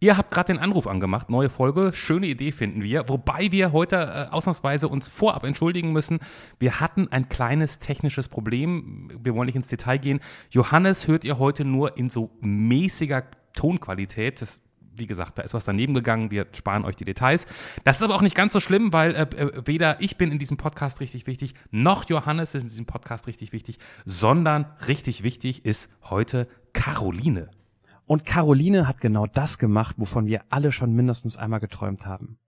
Ihr habt gerade den Anruf angemacht, neue Folge, schöne Idee finden wir, wobei wir heute äh, ausnahmsweise uns vorab entschuldigen müssen. Wir hatten ein kleines technisches Problem, wir wollen nicht ins Detail gehen. Johannes hört ihr heute nur in so mäßiger Tonqualität. Das wie gesagt, da ist was daneben gegangen, wir sparen euch die Details. Das ist aber auch nicht ganz so schlimm, weil äh, äh, weder ich bin in diesem Podcast richtig wichtig, noch Johannes ist in diesem Podcast richtig wichtig, sondern richtig wichtig ist heute Caroline. Und Caroline hat genau das gemacht, wovon wir alle schon mindestens einmal geträumt haben.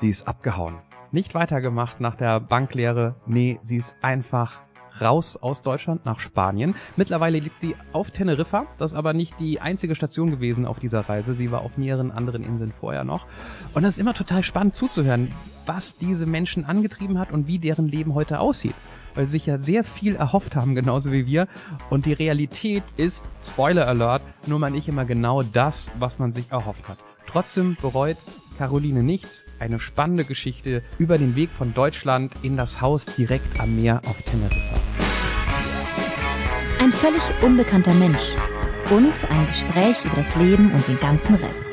Sie ist abgehauen. Nicht weitergemacht nach der Banklehre. Nee, sie ist einfach raus aus Deutschland nach Spanien. Mittlerweile lebt sie auf Teneriffa. Das ist aber nicht die einzige Station gewesen auf dieser Reise. Sie war auf mehreren anderen Inseln vorher noch. Und es ist immer total spannend zuzuhören, was diese Menschen angetrieben hat und wie deren Leben heute aussieht weil sie sich ja sehr viel erhofft haben, genauso wie wir. Und die Realität ist, Spoiler Alert, nur mal nicht immer genau das, was man sich erhofft hat. Trotzdem bereut Caroline nichts. Eine spannende Geschichte über den Weg von Deutschland in das Haus direkt am Meer auf Teneriffa. Ein völlig unbekannter Mensch und ein Gespräch über das Leben und den ganzen Rest.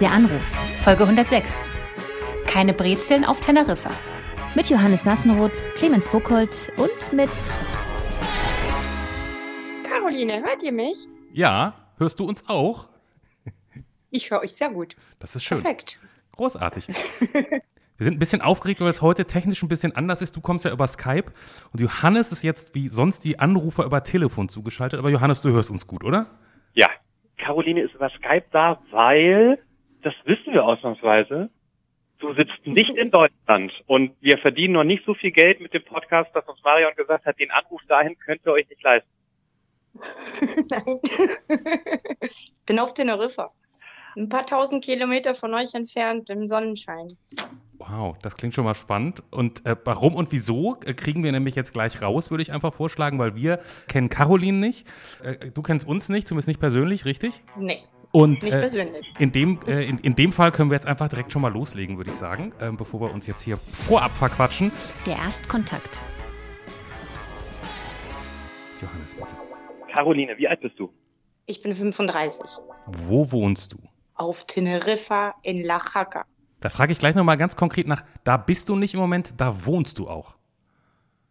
Der Anruf, Folge 106. Keine Brezeln auf Teneriffa. Mit Johannes Sassenroth, Clemens Buchholz und mit. Caroline, hört ihr mich? Ja, hörst du uns auch? Ich höre euch sehr gut. Das ist schön. Perfekt. Großartig. Wir sind ein bisschen aufgeregt, weil es heute technisch ein bisschen anders ist. Du kommst ja über Skype und Johannes ist jetzt wie sonst die Anrufer über Telefon zugeschaltet. Aber Johannes, du hörst uns gut, oder? Ja, Caroline ist über Skype da, weil, das wissen wir ausnahmsweise, du sitzt nicht in Deutschland und wir verdienen noch nicht so viel Geld mit dem Podcast, dass uns Marion gesagt hat, den Anruf dahin könnt ihr euch nicht leisten. Nein. ich bin auf Teneriffa. Ein paar tausend Kilometer von euch entfernt im Sonnenschein. Wow, das klingt schon mal spannend. Und äh, warum und wieso äh, kriegen wir nämlich jetzt gleich raus, würde ich einfach vorschlagen, weil wir kennen Caroline nicht. Äh, du kennst uns nicht, zumindest nicht persönlich, richtig? Nee. Und Nicht äh, in, dem, äh, in, in dem Fall können wir jetzt einfach direkt schon mal loslegen, würde ich sagen, ähm, bevor wir uns jetzt hier vorab verquatschen. Der Erstkontakt. Johannes, bitte. Caroline, wie alt bist du? Ich bin 35. Wo wohnst du? Auf Teneriffa in La Jaca. Da frage ich gleich nochmal ganz konkret nach. Da bist du nicht im Moment, da wohnst du auch.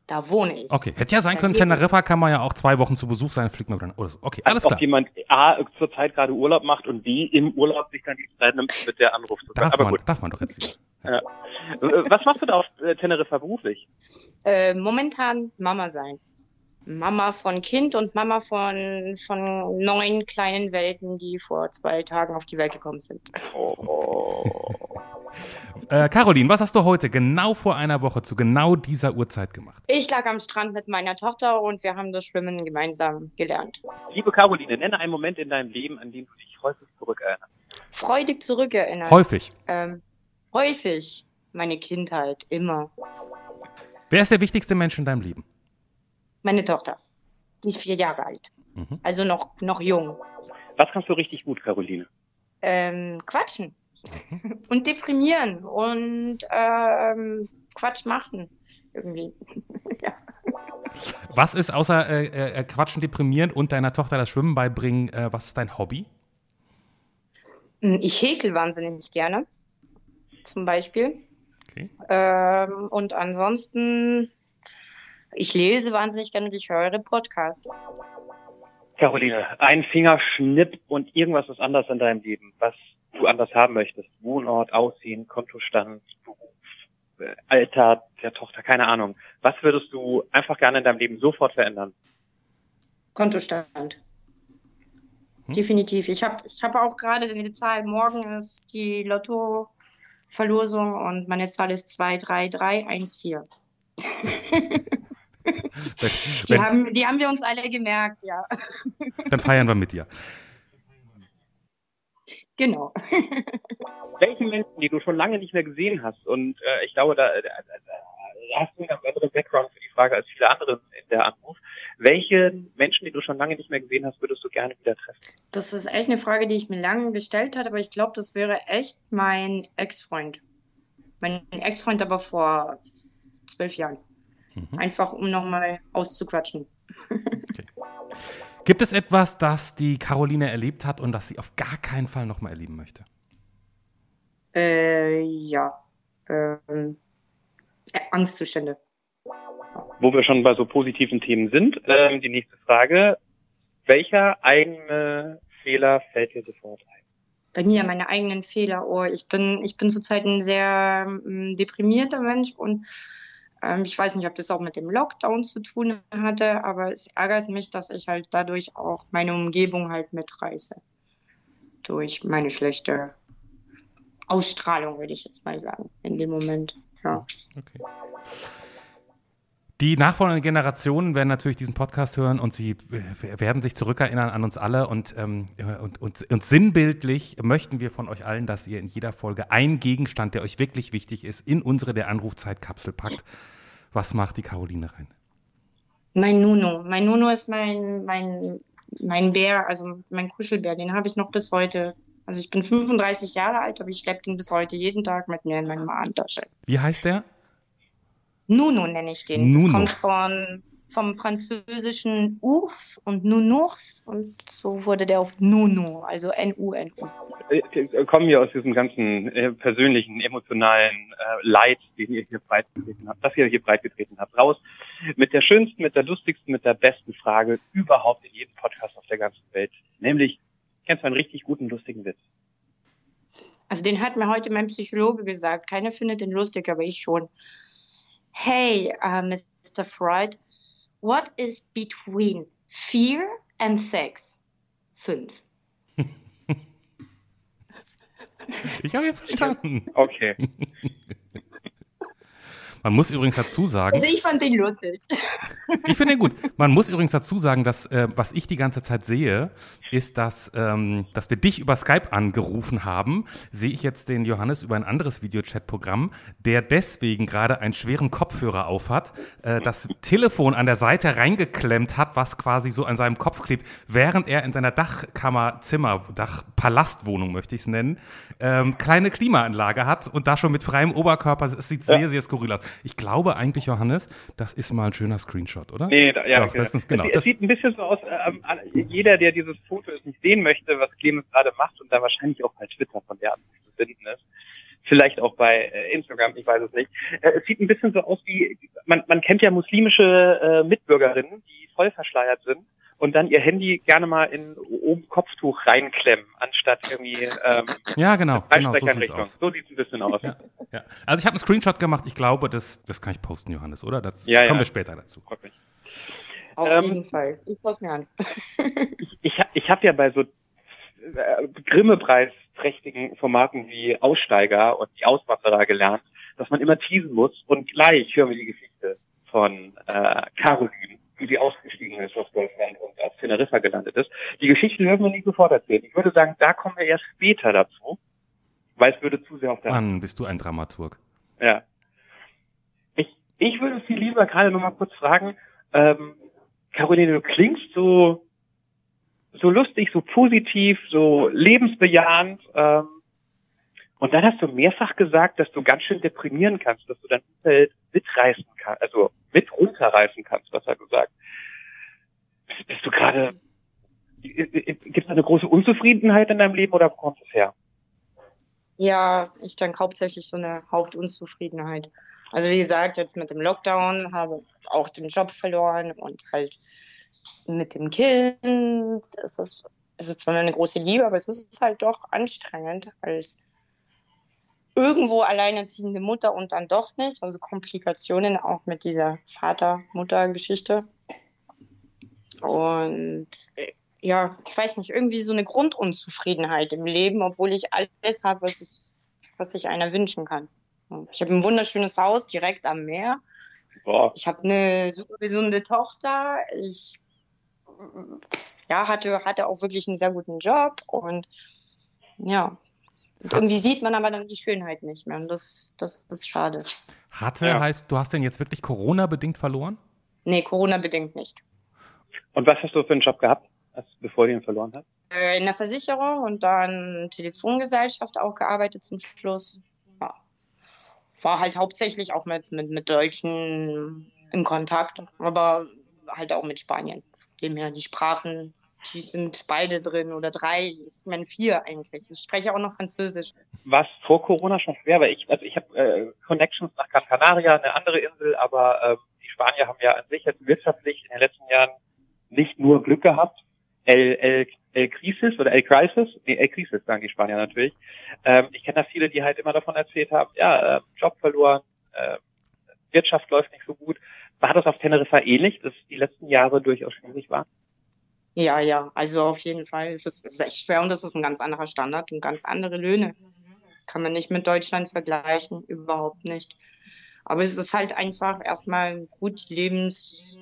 Da wohne ich. Okay, hätte ja sein können. Teneriffa kann man ja auch zwei Wochen zu Besuch sein, fliegt man dann oder so. Okay, alles Als klar. ob jemand A, zurzeit gerade Urlaub macht und B, im Urlaub sich dann die Zeit nimmt, mit der Anruf zu Darf Aber man, gut. darf man doch jetzt wieder. Ja. Äh, Was machst du da auf äh, Teneriffa beruflich? Äh, momentan Mama sein. Mama von Kind und Mama von, von neun kleinen Welten, die vor zwei Tagen auf die Welt gekommen sind. Oh. Äh, Caroline, was hast du heute genau vor einer Woche zu genau dieser Uhrzeit gemacht? Ich lag am Strand mit meiner Tochter und wir haben das Schwimmen gemeinsam gelernt. Liebe Caroline, nenne einen Moment in deinem Leben, an den du dich häufig zurückerinnerst. Freudig zurückerinnern. Häufig. Ähm, häufig. Meine Kindheit, immer. Wer ist der wichtigste Mensch in deinem Leben? Meine Tochter. Die ist vier Jahre alt. Mhm. Also noch, noch jung. Was kannst du richtig gut, Caroline? Ähm, quatschen. und deprimieren. Und ähm, Quatsch machen. Irgendwie. ja. Was ist außer äh, äh, Quatschen, Deprimieren und deiner Tochter das Schwimmen beibringen, äh, was ist dein Hobby? Ich häkel wahnsinnig gerne. Zum Beispiel. Okay. Ähm, und ansonsten, ich lese wahnsinnig gerne und ich höre Podcast. Caroline, ein Fingerschnipp und irgendwas ist anders in deinem Leben, was du anders haben möchtest. Wohnort, Aussehen, Kontostand, Beruf, äh, Alter der Tochter, keine Ahnung. Was würdest du einfach gerne in deinem Leben sofort verändern? Kontostand. Hm? Definitiv. Ich habe ich hab auch gerade die Zahl, morgen ist die Lotto-Verlosung und meine Zahl ist 23314. Wenn, Die haben, die haben wir uns alle gemerkt, ja. dann feiern wir mit dir. Genau. Welche Menschen, die du schon lange nicht mehr gesehen hast, und äh, ich glaube, da, da, da, da hast du einen ganz anderen Background für die Frage als viele andere in der Anruf. Welche Menschen, die du schon lange nicht mehr gesehen hast, würdest du gerne wieder treffen? Das ist echt eine Frage, die ich mir lange gestellt habe, aber ich glaube, das wäre echt mein Ex-Freund. Mein Ex-Freund aber vor zwölf Jahren. Mhm. Einfach um nochmal auszuquatschen. Gibt es etwas, das die Caroline erlebt hat und das sie auf gar keinen Fall nochmal erleben möchte? Äh, ja. Ähm, äh, Angstzustände. Wo wir schon bei so positiven Themen sind, ähm, die nächste Frage. Welcher eigene Fehler fällt dir sofort ein? Bei mir meine eigenen Fehler. Oh, ich bin, ich bin zurzeit ein sehr ähm, deprimierter Mensch und ich weiß nicht, ob das auch mit dem Lockdown zu tun hatte, aber es ärgert mich, dass ich halt dadurch auch meine Umgebung halt mitreiße. Durch meine schlechte Ausstrahlung, würde ich jetzt mal sagen, in dem Moment. Ja. Okay. Die nachfolgenden Generationen werden natürlich diesen Podcast hören und sie werden sich zurückerinnern an uns alle und, ähm, und, und, und, sinnbildlich möchten wir von euch allen, dass ihr in jeder Folge einen Gegenstand, der euch wirklich wichtig ist, in unsere der Anrufzeitkapsel packt. Was macht die Caroline rein? Mein Nuno. Mein Nuno ist mein, mein, mein Bär, also mein Kuschelbär. Den habe ich noch bis heute. Also ich bin 35 Jahre alt, aber ich schleppe den bis heute jeden Tag mit mir in meiner Handtasche. Wie heißt der? Nuno nenne ich den. Nuno. Das kommt von, vom französischen Ours und Nounours und so wurde der auf Nuno, also N-U-N-U. Äh, äh, kommen wir aus diesem ganzen äh, persönlichen, emotionalen äh, Leid, den ihr hier breitgetreten habt, das ihr hier breitgetreten habt, raus mit der schönsten, mit der lustigsten, mit der besten Frage überhaupt in jedem Podcast auf der ganzen Welt. Nämlich, kennst du einen richtig guten, lustigen Witz? Also den hat mir heute mein Psychologe gesagt. Keiner findet den lustig, aber ich schon. Hey, uh, Mr. Freud, what is between fear and sex? Fünf. Ich habe ja verstanden. Okay. Man muss übrigens dazu sagen. Also ich fand den lustig. Ich finde ihn gut. Man muss übrigens dazu sagen, dass äh, was ich die ganze Zeit sehe, ist, dass, ähm, dass wir dich über Skype angerufen haben. Sehe ich jetzt den Johannes über ein anderes Videochat-Programm, der deswegen gerade einen schweren Kopfhörer aufhat, äh, das Telefon an der Seite reingeklemmt hat, was quasi so an seinem Kopf klebt, während er in seiner Dachkammer, Zimmer, Dachpalastwohnung möchte ich es nennen, ähm, kleine Klimaanlage hat und da schon mit freiem Oberkörper. Es sieht sehr, sehr skurril aus. Ich glaube eigentlich, Johannes, das ist mal ein schöner Screenshot, oder? Nee, da, ja, Doch, okay. das ist, genau. Es, es sieht ein bisschen so aus, ähm, jeder, der dieses Foto ist, nicht sehen möchte, was Clemens gerade macht und da wahrscheinlich auch bei Twitter von der Art zu finden ist. Vielleicht auch bei äh, Instagram, ich weiß es nicht. Äh, es sieht ein bisschen so aus wie, man, man kennt ja muslimische äh, Mitbürgerinnen, die voll verschleiert sind und dann ihr Handy gerne mal in oben Kopftuch reinklemmen, anstatt irgendwie ähm, ja genau, genau so sieht's aus. So sieht's ein bisschen aus. Ja, ja. Also ich habe einen Screenshot gemacht. Ich glaube, das das kann ich posten, Johannes, oder? Das ja, kommen ja. wir später dazu. Auf ähm, jeden Fall. Ich poste mir an. ich ich, ich habe ja bei so äh, Grimme-Preisträchtigen Formaten wie Aussteiger und die Auswanderer gelernt, dass man immer teasen muss und gleich hören wir die Geschichte von äh, Caroline wie sie ausgestiegen ist aus Deutschland und auf Teneriffa gelandet ist. Die Geschichte hören wir nicht sofort erzählen. Ich würde sagen, da kommen wir erst später dazu, weil es würde zu sehr auf der Mann, bist du ein Dramaturg. Ja. Ich, ich würde viel lieber gerade noch mal kurz fragen, ähm, Caroline, du klingst so, so lustig, so positiv, so lebensbejahend, ähm, und dann hast du mehrfach gesagt, dass du ganz schön deprimieren kannst, dass du dein Umfeld mitreißen kannst, also mit runterreißen kannst, was er gesagt. Bist, bist du gerade, gibt es eine große Unzufriedenheit in deinem Leben oder wo kommt es her? Ja, ich denke hauptsächlich so eine Hauptunzufriedenheit. Also wie gesagt, jetzt mit dem Lockdown habe ich auch den Job verloren und halt mit dem Kind ist es, ist es zwar eine große Liebe, aber es ist halt doch anstrengend als irgendwo alleinerziehende Mutter und dann doch nicht. Also Komplikationen auch mit dieser Vater-Mutter-Geschichte. Und äh, ja, ich weiß nicht, irgendwie so eine Grundunzufriedenheit im Leben, obwohl ich alles habe, was ich, was sich einer wünschen kann. Ich habe ein wunderschönes Haus direkt am Meer. Boah. Ich habe eine super gesunde Tochter. Ich ja, hatte, hatte auch wirklich einen sehr guten Job und ja, und irgendwie sieht man aber dann die Schönheit nicht mehr. Und das, das, das ist schade. Hatte ja. heißt, du hast den jetzt wirklich Corona-bedingt verloren? Nee, Corona-bedingt nicht. Und was hast du für einen Job gehabt, bevor du ihn verloren hast? Äh, in der Versicherung und dann Telefongesellschaft auch gearbeitet zum Schluss. Ja. War halt hauptsächlich auch mit, mit, mit Deutschen in Kontakt. Aber halt auch mit Spanien. Dem her die Sprachen, die sind beide drin oder drei, ich meine vier eigentlich. Ich spreche auch noch Französisch. War es vor Corona schon schwer? Weil ich, also ich habe äh, Connections nach Gran Canaria, eine andere Insel, aber äh, die Spanier haben ja an sich jetzt wirtschaftlich in den letzten Jahren nicht nur Glück gehabt. El, El, El Crisis oder El Crisis, nee, El Crisis sagen die Spanier natürlich. Ähm, ich kenne da viele, die halt immer davon erzählt haben, ja, äh, Job verloren, äh, Wirtschaft läuft nicht so gut. War das auf Teneriffa ähnlich, dass die letzten Jahre durchaus schwierig waren? Ja, ja, also auf jeden Fall. Es ist, echt schwer und es ist ein ganz anderer Standard und ganz andere Löhne. Das kann man nicht mit Deutschland vergleichen, überhaupt nicht. Aber es ist halt einfach erstmal gut, die Lebens,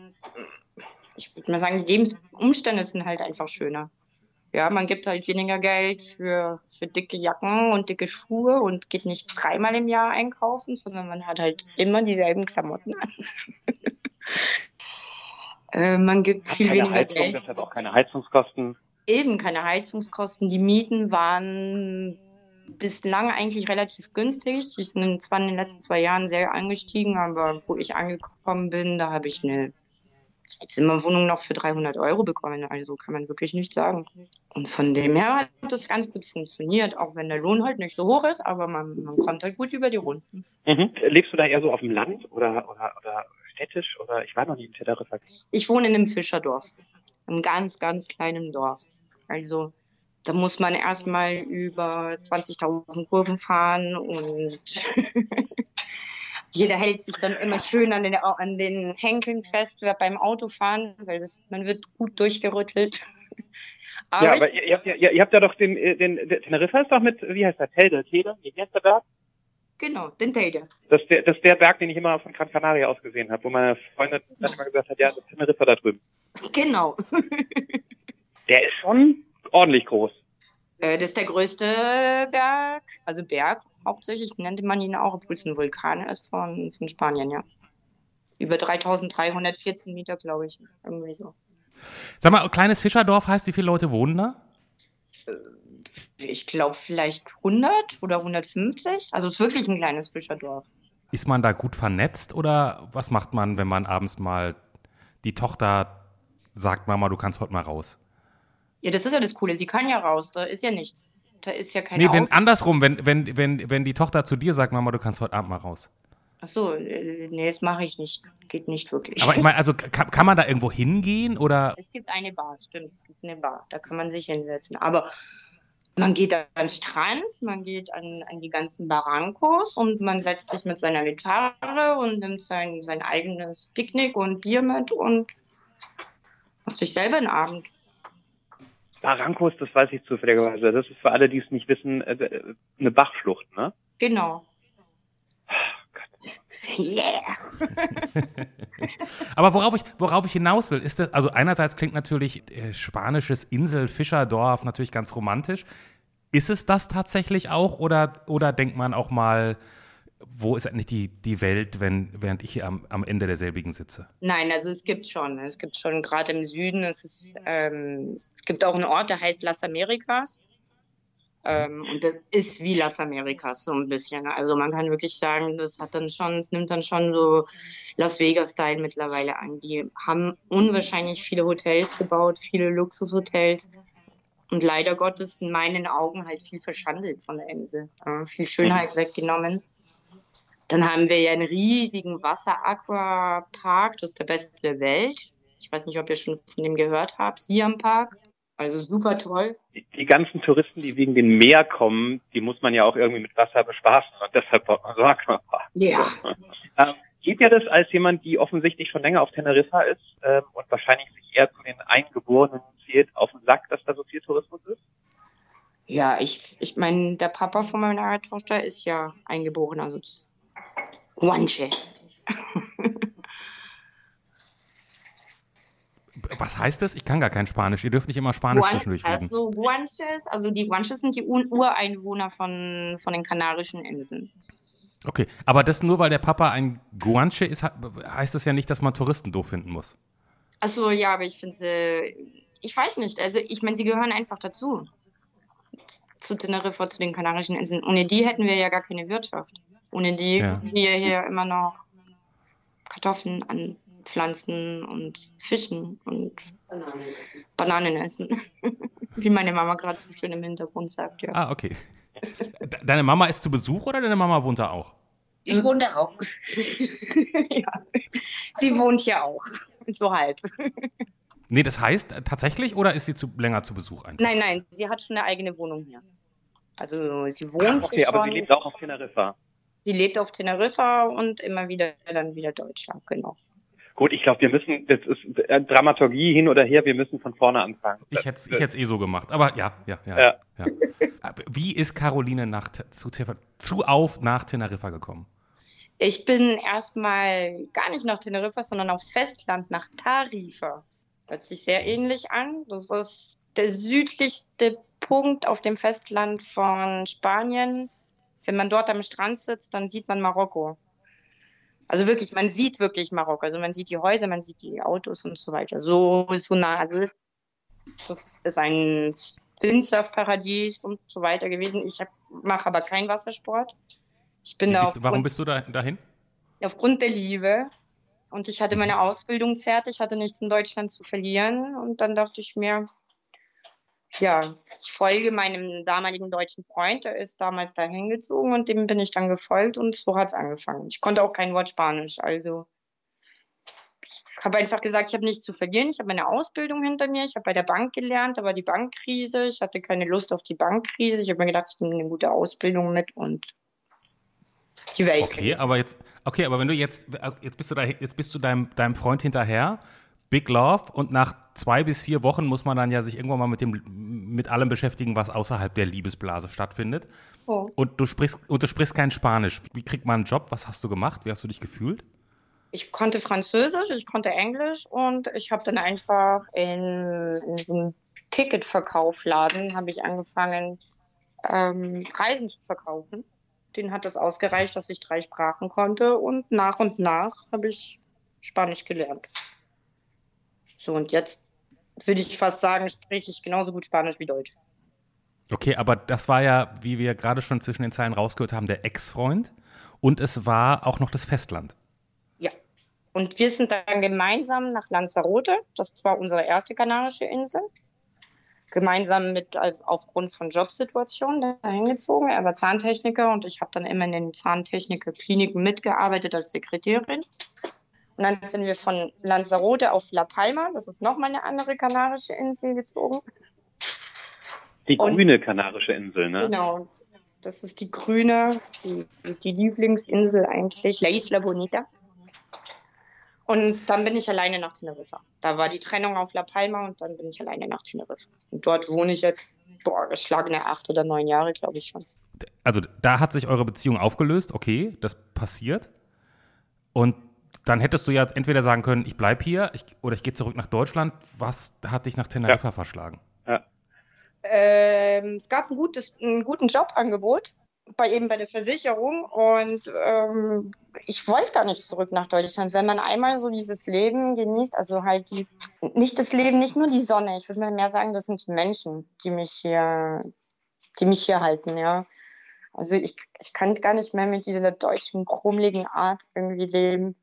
ich würde mal sagen, die Lebensumstände sind halt einfach schöner. Ja, man gibt halt weniger Geld für, für dicke Jacken und dicke Schuhe und geht nicht dreimal im Jahr einkaufen, sondern man hat halt immer dieselben Klamotten an. Äh, man gibt viel keine weniger Heizung, Geld. Das hat auch keine Heizungskosten. Eben keine Heizungskosten. Die Mieten waren bislang eigentlich relativ günstig. Die sind zwar in den letzten zwei Jahren sehr angestiegen, aber wo ich angekommen bin, da habe ich eine Zimmerwohnung noch für 300 Euro bekommen. Also kann man wirklich nicht sagen. Und von dem her hat das ganz gut funktioniert, auch wenn der Lohn halt nicht so hoch ist, aber man, man kommt halt gut über die Runden. Mhm. Lebst du da eher so auf dem Land oder, oder, oder städtisch oder ich war noch nie in Teneriffa. Ich wohne in einem Fischerdorf, einem ganz, ganz kleinen Dorf. Also da muss man erstmal über 20.000 Kurven fahren und jeder hält sich dann immer schön an den, an den Henkeln fest beim Autofahren, weil das, man wird gut durchgerüttelt. Aber ja, aber ihr, ihr, habt ja, ihr habt ja doch den, den, den Teneriffa ist doch mit, wie heißt der, Telde, Tede, wie heißt der Berg? Genau, den Telde. Das ist, der, das ist der Berg, den ich immer von Gran Canaria aus gesehen habe, wo meine Freundin dann immer gesagt hat, ja, das Teneriffa da drüben. Genau. der ist schon ordentlich groß. Äh, das ist der größte Berg, also Berg hauptsächlich, nannte man ihn auch, obwohl es ein Vulkan ist von, von Spanien, ja. Über 3314 Meter, glaube ich, irgendwie so. Sag mal, kleines Fischerdorf heißt, wie viele Leute wohnen da? Ich glaube vielleicht 100 oder 150. Also es ist wirklich ein kleines Fischerdorf. Ist man da gut vernetzt oder was macht man, wenn man abends mal die Tochter sagt, Mama, du kannst heute mal raus? Ja, das ist ja das Coole. Sie kann ja raus. Da ist ja nichts. Da ist ja keine Nee, wenn, andersrum, wenn, wenn, wenn, wenn die Tochter zu dir sagt, Mama, du kannst heute Abend mal raus. Ach so, äh, nee, das mache ich nicht. Geht nicht wirklich. Aber ich meine, also kann, kann man da irgendwo hingehen oder? Es gibt eine Bar, stimmt, es gibt eine Bar, da kann man sich hinsetzen. Aber man geht an den Strand, man geht an, an die ganzen Barrancos und man setzt sich mit seiner Gitarre und nimmt sein, sein eigenes Picknick und Bier mit und macht sich selber einen Abend. Barrancos, das weiß ich zufälligerweise. Das ist für alle, die es nicht wissen, äh, eine Bachflucht, ne? Genau. Yeah. Aber worauf ich, worauf ich hinaus will, ist das, also einerseits klingt natürlich äh, spanisches Insel-Fischerdorf natürlich ganz romantisch. Ist es das tatsächlich auch oder, oder denkt man auch mal, wo ist eigentlich die, die Welt, wenn, während ich hier am, am Ende derselbigen sitze? Nein, also es gibt schon. Es gibt schon gerade im Süden, es, ist, ähm, es gibt auch einen Ort, der heißt Las Americas. Ähm, und das ist wie Las Americas so ein bisschen. Also man kann wirklich sagen, das hat dann schon, es nimmt dann schon so Las Vegas-Style mittlerweile an. Die haben unwahrscheinlich viele Hotels gebaut, viele Luxushotels. Und leider Gottes in meinen Augen halt viel verschandelt von der Insel. Äh, viel Schönheit weggenommen. Dann haben wir ja einen riesigen Wasser-Aqua-Park, das ist der beste der Welt. Ich weiß nicht, ob ihr schon von dem gehört habt. Siam Park. Also super toll. Die, die, ganzen Touristen, die wegen dem Meer kommen, die muss man ja auch irgendwie mit Wasser bespaßen und deshalb baut man so Aquapark. Ja. ähm, geht ja das als jemand, die offensichtlich schon länger auf Teneriffa ist ähm, und wahrscheinlich sich eher zu den Eingeborenen zählt, auf den Sack, dass da so viel Tourismus ist? Ja, ich, ich meine, der Papa von meiner Tochter ist ja Eingeborener sozusagen. Guanche. Was heißt das? Ich kann gar kein Spanisch. Ihr dürft nicht immer Spanisch Guan zwischendurch reden. Also Guanches, also die Guanches sind die Ureinwohner von, von den Kanarischen Inseln. Okay, aber das nur, weil der Papa ein Guanche ist, heißt das ja nicht, dass man Touristen doof finden muss. Achso, ja, aber ich finde sie, ich weiß nicht, also ich meine, sie gehören einfach dazu. Zu Teneriffa, zu den Kanarischen Inseln. Ohne die hätten wir ja gar keine Wirtschaft. Ohne die Ja. wir hier immer noch Kartoffeln an, Pflanzen und Fischen und Bananen essen. Wie meine Mama gerade so schön im Hintergrund sagt, ja. Ah, okay. Deine Mama ist zu Besuch oder deine Mama wohnt da auch? Ich wohne da auch. ja. Sie wohnt hier auch. So halb. Nee, das heißt tatsächlich oder ist sie zu, länger zu Besuch einfach? Nein, nein, sie hat schon eine eigene Wohnung hier. Also sie wohnt Ach, okay, hier aber schon. sie lebt auch auf Teneriffa. Sie lebt auf Teneriffa und immer wieder dann wieder Deutschland, genau. Gut, ich glaube, wir müssen, das ist äh, Dramaturgie hin oder her, wir müssen von vorne anfangen. Ich hätte es ich hätt's eh so gemacht, aber ja, ja, ja. Ja. ja. Wie ist Caroline nach, zu, zu auf nach Teneriffa gekommen? Ich bin erstmal gar nicht nach Teneriffa, sondern aufs Festland, nach Tarifa. Hört sich sehr ähnlich an. Das ist der südlichste Punkt auf dem Festland von Spanien. Wenn man dort am Strand sitzt, dann sieht man Marokko. Also wirklich, man sieht wirklich Marokko. Also man sieht die Häuser, man sieht die Autos und so weiter. So so nah. Also das, das ist ein Windsurfparadies und so weiter gewesen. Ich mache aber keinen Wassersport. Ich bin Wie da bist, warum aufgrund, bist du da, dahin? aufgrund der Liebe. Und ich hatte meine Ausbildung fertig, hatte nichts in Deutschland zu verlieren. Und dann dachte ich mir, ja, ich folge meinem damaligen deutschen Freund, der ist damals da hingezogen und dem bin ich dann gefolgt und so hat es angefangen. Ich konnte auch kein Wort Spanisch, also ich habe einfach gesagt, ich habe nichts zu verlieren. Ich habe meine Ausbildung hinter mir, ich habe bei der Bank gelernt, da war die Bankkrise, ich hatte keine Lust auf die Bankkrise. Ich habe mir gedacht, ich nehme eine gute Ausbildung mit und die Welt. Okay, aber jetzt, okay, aber wenn du jetzt, jetzt bist du da, jetzt bist du deinem, deinem Freund hinterher, Big Love, und nach zwei bis vier Wochen muss man dann ja sich irgendwann mal mit dem, mit allem beschäftigen, was außerhalb der Liebesblase stattfindet. Oh. Und du sprichst, und du sprichst kein Spanisch. Wie kriegt man einen Job? Was hast du gemacht? Wie hast du dich gefühlt? Ich konnte Französisch, ich konnte Englisch und ich habe dann einfach in, in so einem Ticketverkaufladen habe ich angefangen, ähm, Reisen zu verkaufen. Den hat das ausgereicht, dass ich drei Sprachen konnte und nach und nach habe ich Spanisch gelernt. So, und jetzt würde ich fast sagen, spreche ich genauso gut Spanisch wie Deutsch. Okay, aber das war ja, wie wir gerade schon zwischen den Zeilen rausgehört haben, der Ex-Freund. Und es war auch noch das Festland. Ja. Und wir sind dann gemeinsam nach Lanzarote. Das war unsere erste kanarische Insel. Gemeinsam mit, aufgrund von Jobsituationen dahin gezogen. Er war Zahntechniker und ich habe dann immer in den Zahntechniker-Kliniken mitgearbeitet als Sekretärin. Und dann sind wir von Lanzarote auf La Palma, das ist nochmal eine andere kanarische Insel, gezogen. Die Und- grüne kanarische Insel, ne? Genau. Das ist die grüne, die, die Lieblingsinsel eigentlich, La Isla Bonita. Und dann bin ich alleine nach Teneriffa. Da war die Trennung auf La Palma und dann bin ich alleine nach Teneriffa. Und dort wohne ich jetzt, boah, geschlagene acht oder neun Jahre, glaube ich schon. Also da hat sich eure Beziehung aufgelöst. Okay, das passiert. Und dann hättest du ja entweder sagen können, ich bleib hier ich, oder ich gehe zurück nach Deutschland. Was hat dich nach Teneriffa verschlagen? Ähm, es gab ein gutes, ein guten Jobangebot bei eben bei der Versicherung und ähm, ich wollte gar nicht zurück nach Deutschland. Wenn man einmal so dieses Leben genießt, also halt die, nicht das Leben, nicht nur die Sonne. Ich würde mal mehr sagen, das sind die Menschen, die mich hier, die mich hier halten, ja. Also ich, ich kann gar nicht mehr mit dieser deutschen, krummeligen Art irgendwie leben.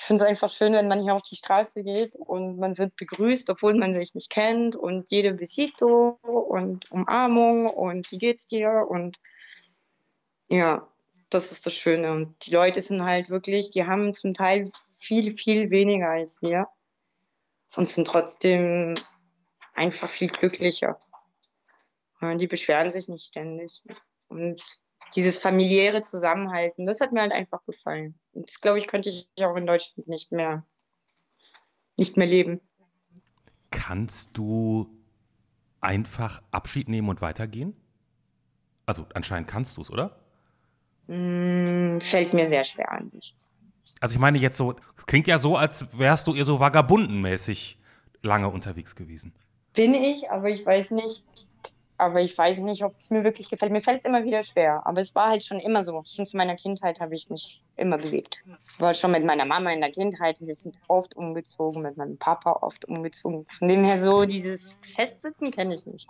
Ich finde es einfach schön, wenn man hier auf die Straße geht und man wird begrüßt, obwohl man sich nicht kennt und jede Besito und Umarmung und wie geht's dir und ja, das ist das Schöne. Und die Leute sind halt wirklich, die haben zum Teil viel, viel weniger als wir und sind trotzdem einfach viel glücklicher. Die beschweren sich nicht ständig. Und dieses familiäre Zusammenhalten, das hat mir halt einfach gefallen. Das, glaube ich, könnte ich auch in Deutschland nicht mehr, nicht mehr leben. Kannst du einfach Abschied nehmen und weitergehen? Also anscheinend kannst du es, oder? Hm, fällt mir sehr schwer an sich. Also ich meine jetzt so, es klingt ja so, als wärst du eher so vagabundenmäßig lange unterwegs gewesen. Bin ich, aber ich weiß nicht, aber ich weiß nicht, ob es mir wirklich gefällt. Mir fällt es immer wieder schwer, aber es war halt schon immer so. Schon zu meiner Kindheit habe ich mich immer bewegt. Ich war schon mit meiner Mama in der Kindheit, wir sind oft umgezogen, mit meinem Papa oft umgezogen. Von dem her so, dieses Festsitzen kenne ich nicht.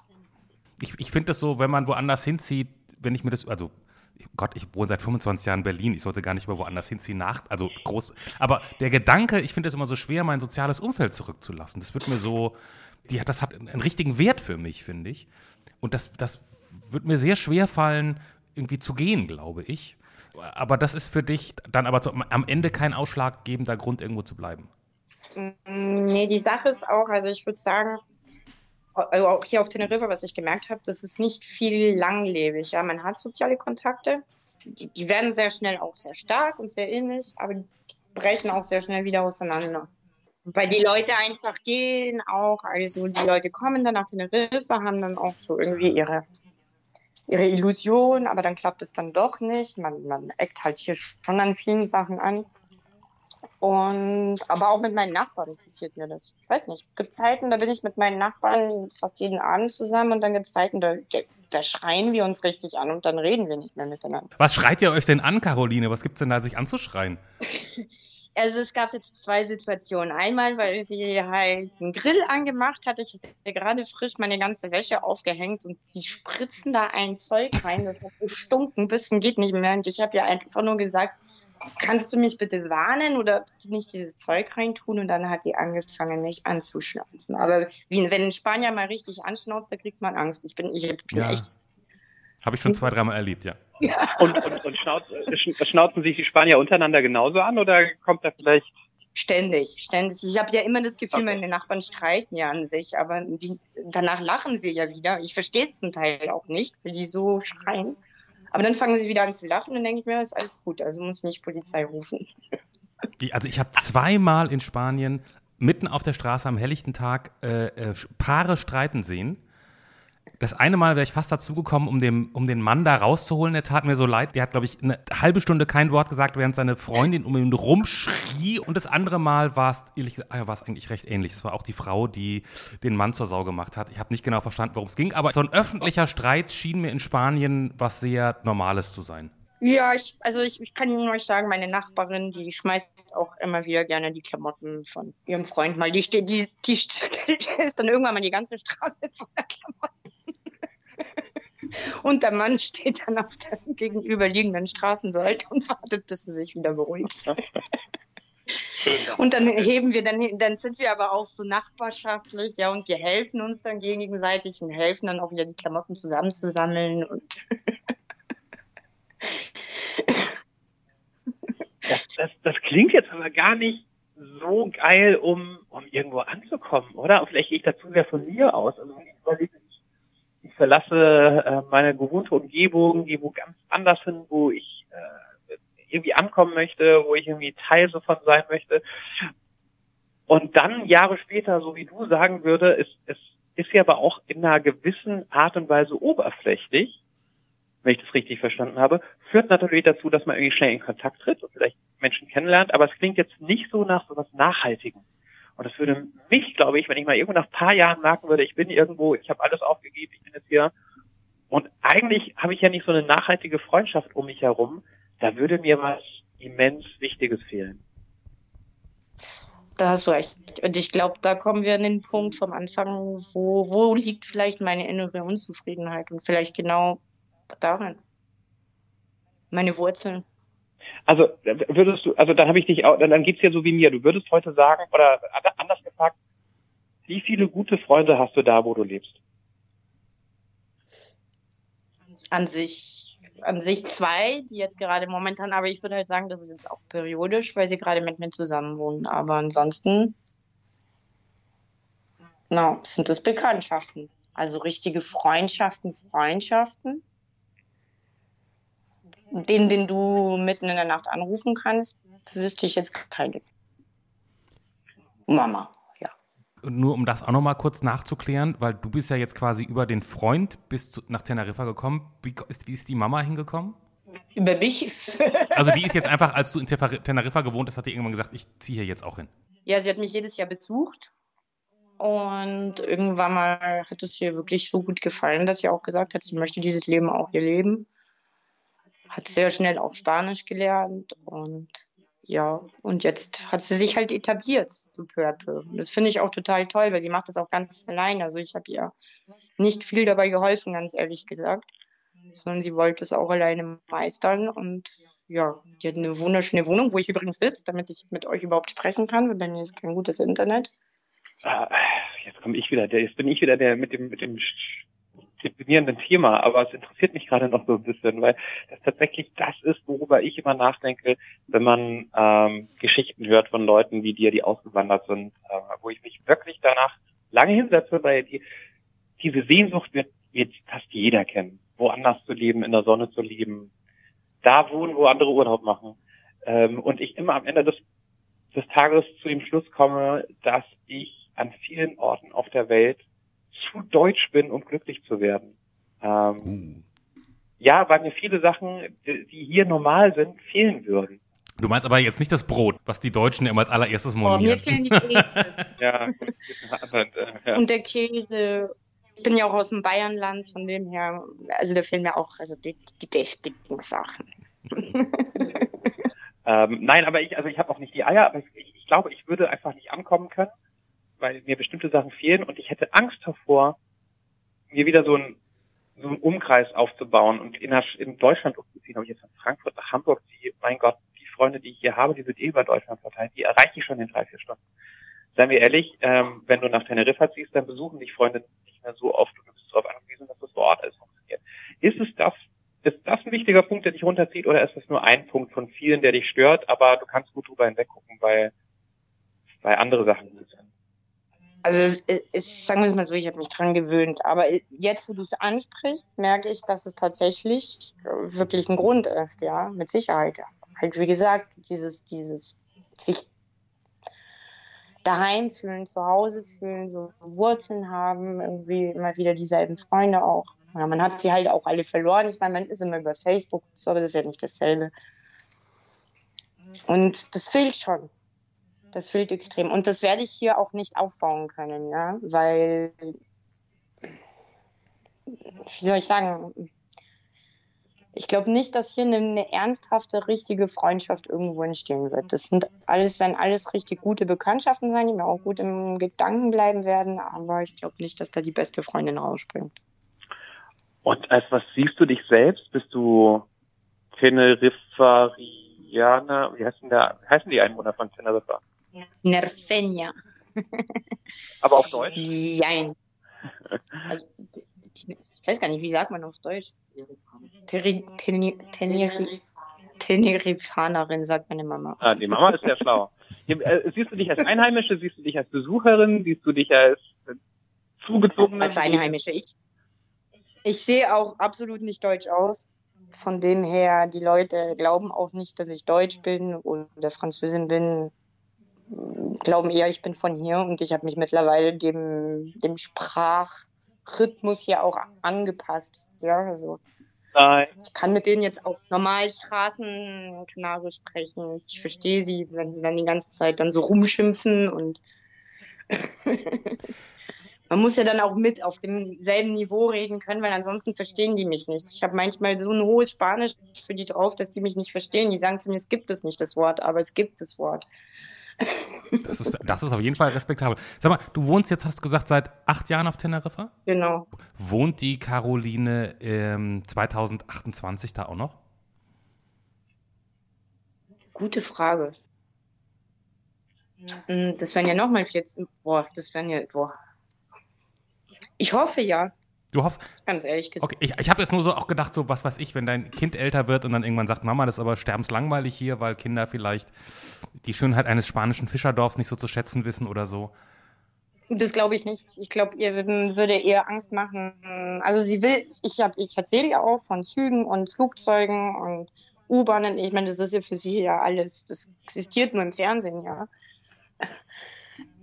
Ich, ich finde das so, wenn man woanders hinzieht, wenn ich mir das, also Gott, ich wohne seit 25 Jahren in Berlin, ich sollte gar nicht mehr woanders hinziehen, nach, also groß. Aber der Gedanke, ich finde es immer so schwer, mein soziales Umfeld zurückzulassen. Das wird mir so, die, das hat einen richtigen Wert für mich, finde ich. Und das, das wird mir sehr schwer fallen, irgendwie zu gehen, glaube ich. Aber das ist für dich dann aber zu, am Ende kein ausschlaggebender Grund, irgendwo zu bleiben. Mm, nee, die Sache ist auch, also ich würde sagen, also auch hier auf Teneriffa, was ich gemerkt habe, das ist nicht viel langlebig. Ja, man hat soziale Kontakte, die, die werden sehr schnell auch sehr stark und sehr innig, aber die brechen auch sehr schnell wieder auseinander. Weil die Leute einfach gehen auch, also die Leute kommen dann nach Teneriffa, haben dann auch so irgendwie ihre, ihre Illusion, aber dann klappt es dann doch nicht. Man, man eckt halt hier schon an vielen Sachen an. Und aber auch mit meinen Nachbarn passiert mir das. Ich weiß nicht. Es gibt Zeiten, da bin ich mit meinen Nachbarn fast jeden Abend zusammen und dann gibt es Zeiten, da, da schreien wir uns richtig an und dann reden wir nicht mehr miteinander. Was schreit ihr euch denn an, Caroline? Was gibt es denn da sich anzuschreien? Also es gab jetzt zwei Situationen. Einmal, weil sie halt einen Grill angemacht hat. Ich hatte gerade frisch meine ganze Wäsche aufgehängt und die spritzen da ein Zeug rein. Das hat gestunken, bisschen geht nicht mehr. Und ich habe ja einfach nur gesagt, kannst du mich bitte warnen oder nicht dieses Zeug reintun? Und dann hat die angefangen, mich anzuschnauzen. Aber wie, wenn ein Spanier mal richtig anschnauzt, da kriegt man Angst. Ich bin, ich bin ja. echt. Habe ich schon zwei, dreimal erlebt, ja. ja. Und, und, und schnauz, schnauzen sich die Spanier untereinander genauso an oder kommt da vielleicht Ständig, ständig. Ich habe ja immer das Gefühl, okay. meine Nachbarn streiten ja an sich, aber die, danach lachen sie ja wieder. Ich verstehe es zum Teil auch nicht, weil die so schreien. Aber dann fangen sie wieder an zu lachen und denke ich mir, ist alles gut, also muss nicht Polizei rufen. Also ich habe zweimal in Spanien mitten auf der Straße am helllichten Tag äh, äh, Paare streiten sehen das eine Mal wäre ich fast dazugekommen, um, um den Mann da rauszuholen. Der tat mir so leid. Der hat, glaube ich, eine halbe Stunde kein Wort gesagt, während seine Freundin um ihn rumschrie. Und das andere Mal war es, ehrlich gesagt, ah, war es eigentlich recht ähnlich. Es war auch die Frau, die den Mann zur Sau gemacht hat. Ich habe nicht genau verstanden, worum es ging. Aber so ein öffentlicher Streit schien mir in Spanien was sehr Normales zu sein. Ja, ich, also ich, ich kann Ihnen euch sagen, meine Nachbarin, die schmeißt auch immer wieder gerne die Klamotten von ihrem Freund mal. Die die, die, die ist dann irgendwann mal die ganze Straße voller Klamotten. Und der Mann steht dann auf der gegenüberliegenden Straßenseite und wartet, bis er sich wieder beruhigt. Und dann heben wir, dann, dann sind wir aber auch so nachbarschaftlich, ja, und wir helfen uns dann gegenseitig und helfen dann auch wieder die Klamotten zusammenzusammeln und das, das, das klingt jetzt aber gar nicht so geil, um, um irgendwo anzukommen, oder? Vielleicht gehe ich dazu sehr von mir aus. Also wenn ich überlege, verlasse äh, meine gewohnte Umgebung, gehe wo ganz anders hin, wo ich äh, irgendwie ankommen möchte, wo ich irgendwie Teil davon sein möchte. Und dann Jahre später, so wie du sagen würde, ist es ist ja aber auch in einer gewissen Art und Weise oberflächlich, wenn ich das richtig verstanden habe, führt natürlich dazu, dass man irgendwie schnell in Kontakt tritt und vielleicht Menschen kennenlernt, aber es klingt jetzt nicht so nach so was Nachhaltigem. Und das würde mich, glaube ich, wenn ich mal irgendwo nach ein paar Jahren merken würde, ich bin irgendwo, ich habe alles aufgegeben, ich bin jetzt hier. Und eigentlich habe ich ja nicht so eine nachhaltige Freundschaft um mich herum. Da würde mir was immens Wichtiges fehlen. Da hast du recht. Und ich glaube, da kommen wir an den Punkt vom Anfang, wo, wo liegt vielleicht meine innere Unzufriedenheit und vielleicht genau darin. Meine Wurzeln. Also würdest du, also dann habe ich dich auch, dann geht's dir so wie mir. Du würdest heute sagen, oder anders gefragt, wie viele gute Freunde hast du da, wo du lebst? An sich, an sich zwei, die jetzt gerade momentan, aber ich würde halt sagen, das ist jetzt auch periodisch, weil sie gerade mit mir zusammen wohnen. Aber ansonsten, no, sind das Bekanntschaften. Also richtige Freundschaften, Freundschaften den, den du mitten in der Nacht anrufen kannst, wüsste ich jetzt keine. Mama, ja. Nur um das auch nochmal kurz nachzuklären, weil du bist ja jetzt quasi über den Freund bis zu, nach Teneriffa gekommen. Wie ist, wie ist die Mama hingekommen? Über mich? also die ist jetzt einfach, als du in Teneriffa gewohnt hast, hat die irgendwann gesagt, ich ziehe hier jetzt auch hin. Ja, sie hat mich jedes Jahr besucht. Und irgendwann mal hat es ihr wirklich so gut gefallen, dass sie auch gesagt hat, sie möchte dieses Leben auch hier leben hat sehr schnell auch Spanisch gelernt und ja, und jetzt hat sie sich halt etabliert, so peu Das finde ich auch total toll, weil sie macht das auch ganz allein. Also ich habe ihr nicht viel dabei geholfen, ganz ehrlich gesagt. sondern sie wollte es auch alleine meistern. Und ja, die hat eine wunderschöne Wohnung, wo ich übrigens sitze, damit ich mit euch überhaupt sprechen kann, weil bei mir ist kein gutes Internet. Ah, jetzt komme ich wieder, der, jetzt bin ich wieder der mit dem, mit dem definierenden Thema, aber es interessiert mich gerade noch so ein bisschen, weil das tatsächlich das ist, worüber ich immer nachdenke, wenn man ähm, Geschichten hört von Leuten wie dir, die ausgewandert sind, äh, wo ich mich wirklich danach lange hinsetze, weil die, diese Sehnsucht wird, wird fast jeder kennen, woanders zu leben, in der Sonne zu leben, da wohnen, wo andere Urlaub machen. Ähm, und ich immer am Ende des, des Tages zu dem Schluss komme, dass ich an vielen Orten auf der Welt zu deutsch bin, um glücklich zu werden. Ähm, uh. Ja, weil mir viele Sachen, die hier normal sind, fehlen würden. Du meinst aber jetzt nicht das Brot, was die Deutschen immer als allererstes monieren. Oh, mir fehlen die Brezel. ja, ja, Und der Käse. Ich bin ja auch aus dem Bayernland, von dem her, also da fehlen mir auch also die, die deftigen Sachen. ähm, nein, aber ich, also ich habe auch nicht die Eier, aber ich, ich glaube, ich würde einfach nicht ankommen können weil mir bestimmte Sachen fehlen und ich hätte Angst davor, mir wieder so ein so einen Umkreis aufzubauen und in, in Deutschland umzuziehen, ob ich jetzt von Frankfurt nach Hamburg ziehe, mein Gott, die Freunde, die ich hier habe, die sind eh über Deutschland verteilt, die erreiche ich schon in drei, vier Stunden. Seien wir ehrlich, ähm, wenn du nach Teneriffa ziehst, dann besuchen dich Freunde nicht mehr so oft und du bist darauf angewiesen, dass das vor Ort alles funktioniert. Ist es das, ist das ein wichtiger Punkt, der dich runterzieht, oder ist das nur ein Punkt von vielen, der dich stört, aber du kannst gut drüber hinweggucken, weil, weil andere Sachen gut sind? Also es, es, sagen wir es mal so, ich habe mich dran gewöhnt. Aber jetzt, wo du es ansprichst, merke ich, dass es tatsächlich wirklich ein Grund ist, ja, mit Sicherheit. Halt, wie gesagt, dieses, dieses sich daheim fühlen, zu Hause fühlen, so Wurzeln haben, irgendwie immer wieder dieselben Freunde auch. Ja, man hat sie halt auch alle verloren. Ich meine, man ist immer über Facebook, so, aber das ist ja nicht dasselbe. Und das fehlt schon. Das fehlt extrem. Und das werde ich hier auch nicht aufbauen können, ja, weil, wie soll ich sagen, ich glaube nicht, dass hier eine, eine, ernsthafte, richtige Freundschaft irgendwo entstehen wird. Das sind alles, werden alles richtig gute Bekanntschaften sein, die mir auch gut im Gedanken bleiben werden, aber ich glaube nicht, dass da die beste Freundin rausspringt. Und als was siehst du dich selbst? Bist du Tenerifarianer? Wie heißen, der, wie heißen die Einwohner von Teneriffa? Nerfenia. Aber auf Deutsch? Nein. Also, ich weiß gar nicht, wie sagt man auf Deutsch? Tenerifanerin, sagt meine Mama. Ah, die Mama ist sehr schlau. Äh, siehst du dich als Einheimische, siehst du dich als Besucherin, siehst du dich als zugezogene? Als Einheimische. Ich, ich sehe auch absolut nicht deutsch aus. Von dem her, die Leute glauben auch nicht, dass ich Deutsch bin oder Französin bin glauben eher, ich bin von hier und ich habe mich mittlerweile dem, dem Sprachrhythmus hier auch angepasst. Ja, also Nein. ich kann mit denen jetzt auch normal Straßenkanarisch sprechen. Ich verstehe sie, wenn sie dann die ganze Zeit dann so rumschimpfen und man muss ja dann auch mit auf demselben Niveau reden können, weil ansonsten verstehen die mich nicht. Ich habe manchmal so ein hohes Spanisch für die drauf, dass die mich nicht verstehen. Die sagen zu mir, es gibt es nicht das Wort, aber es gibt das Wort. Das ist, das ist auf jeden Fall respektabel. Sag mal, du wohnst jetzt, hast du gesagt, seit acht Jahren auf Teneriffa? Genau. Wohnt die Caroline ähm, 2028 da auch noch? Gute Frage. Hm, das wären ja nochmal 14. Boah, das wären ja. Boah. Ich hoffe ja. Du hoffst. Ganz ehrlich gesagt. Okay, ich, ich habe jetzt nur so auch gedacht, so was weiß ich, wenn dein Kind älter wird und dann irgendwann sagt, Mama, das ist aber sterbenslangweilig hier, weil Kinder vielleicht die Schönheit eines spanischen Fischerdorfs nicht so zu schätzen wissen oder so. Das glaube ich nicht. Ich glaube, ihr würde eher Angst machen. Also sie will, ich habe, ich erzähle ja auch von Zügen und Flugzeugen und U-Bahnen. Ich meine, das ist ja für sie ja alles, das existiert nur im Fernsehen, ja.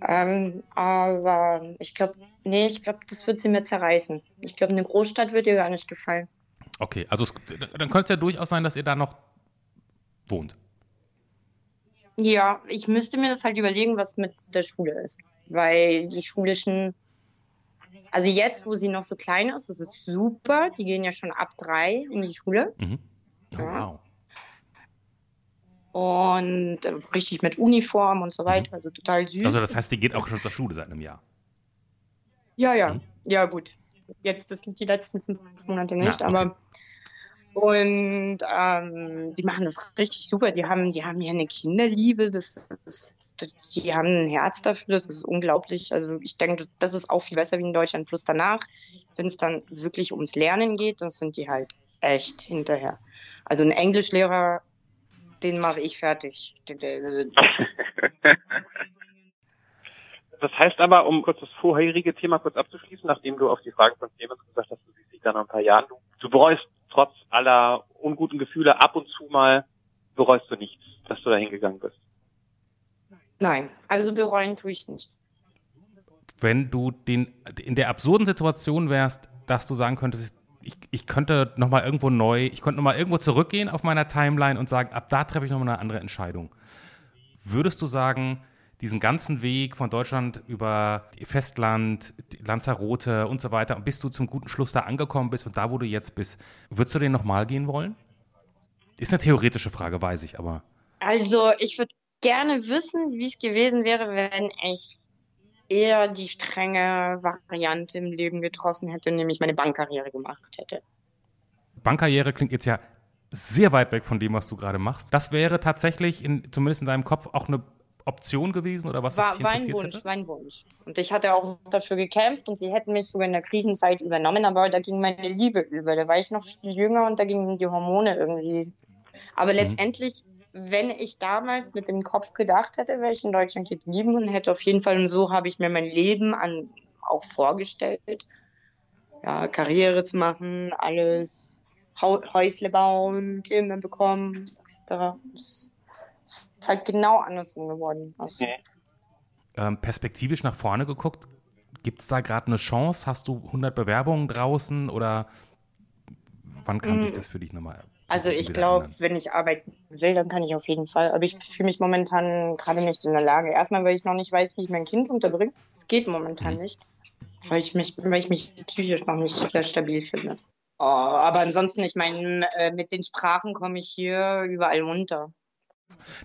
Ähm, aber ich glaube, nee, ich glaube, das wird sie mir zerreißen. Ich glaube, eine Großstadt wird ihr gar nicht gefallen. Okay, also es, dann könnte es ja durchaus sein, dass ihr da noch wohnt. Ja, ich müsste mir das halt überlegen, was mit der Schule ist. Weil die schulischen, also jetzt, wo sie noch so klein ist, das ist super. Die gehen ja schon ab drei in die Schule. Mhm. Oh, ja. Wow und äh, richtig mit Uniform und so mhm. weiter, also total süß. Also das heißt, die geht auch schon zur Schule seit einem Jahr. Ja, ja, mhm. ja gut. Jetzt das sind die letzten fünf Monate nicht, ja, okay. aber Und ähm, die machen das richtig super. Die haben, die haben hier eine Kinderliebe. Das, ist, das, die haben ein Herz dafür. Das ist unglaublich. Also ich denke, das ist auch viel besser wie in Deutschland. Plus danach, wenn es dann wirklich ums Lernen geht, dann sind die halt echt hinterher. Also ein Englischlehrer, den mache ich fertig. Das heißt aber, um kurz das vorherige Thema kurz abzuschließen, nachdem du auf die Frage von Clemens gesagt hast, du siehst dich da noch ein paar Jahren, du, du bereust trotz aller unguten Gefühle ab und zu mal, bereust du nichts, dass du da hingegangen bist? Nein, also bereuen tue ich nicht. Wenn du den, in der absurden Situation wärst, dass du sagen könntest, ich, ich könnte nochmal irgendwo neu, ich könnte nochmal irgendwo zurückgehen auf meiner Timeline und sagen, ab da treffe ich nochmal eine andere Entscheidung. Würdest du sagen, diesen ganzen Weg von Deutschland über Festland, Lanzarote und so weiter, bis du zum guten Schluss da angekommen bist und da, wo du jetzt bist, würdest du den nochmal gehen wollen? Ist eine theoretische Frage, weiß ich, aber. Also, ich würde gerne wissen, wie es gewesen wäre, wenn ich eher die strenge Variante im Leben getroffen hätte, nämlich meine Bankkarriere gemacht hätte. Bankkarriere klingt jetzt ja sehr weit weg von dem, was du gerade machst. Das wäre tatsächlich, in, zumindest in deinem Kopf, auch eine Option gewesen oder was? War, was war ein Wunsch, hätte? war ein Wunsch. Und ich hatte auch dafür gekämpft und sie hätten mich sogar in der Krisenzeit übernommen, aber da ging meine Liebe über. Da war ich noch viel jünger und da gingen die Hormone irgendwie. Aber mhm. letztendlich, wenn ich damals mit dem Kopf gedacht hätte, wäre ich in Deutschland geblieben und hätte auf jeden Fall, und so habe ich mir mein Leben an, auch vorgestellt, ja, Karriere zu machen, alles, Häusle bauen, Kinder bekommen, etc ist halt genau andersrum geworden. Okay. Ähm, perspektivisch nach vorne geguckt, gibt es da gerade eine Chance? Hast du 100 Bewerbungen draußen oder wann kann mm. sich das für dich nochmal also ich glaube, wenn ich arbeiten will, dann kann ich auf jeden Fall. Aber ich fühle mich momentan gerade nicht in der Lage. Erstmal, weil ich noch nicht weiß, wie ich mein Kind unterbringe. Es geht momentan mhm. nicht. Weil ich mich, weil ich mich psychisch noch nicht sehr stabil finde. Oh, aber ansonsten, ich meine, äh, mit den Sprachen komme ich hier überall runter.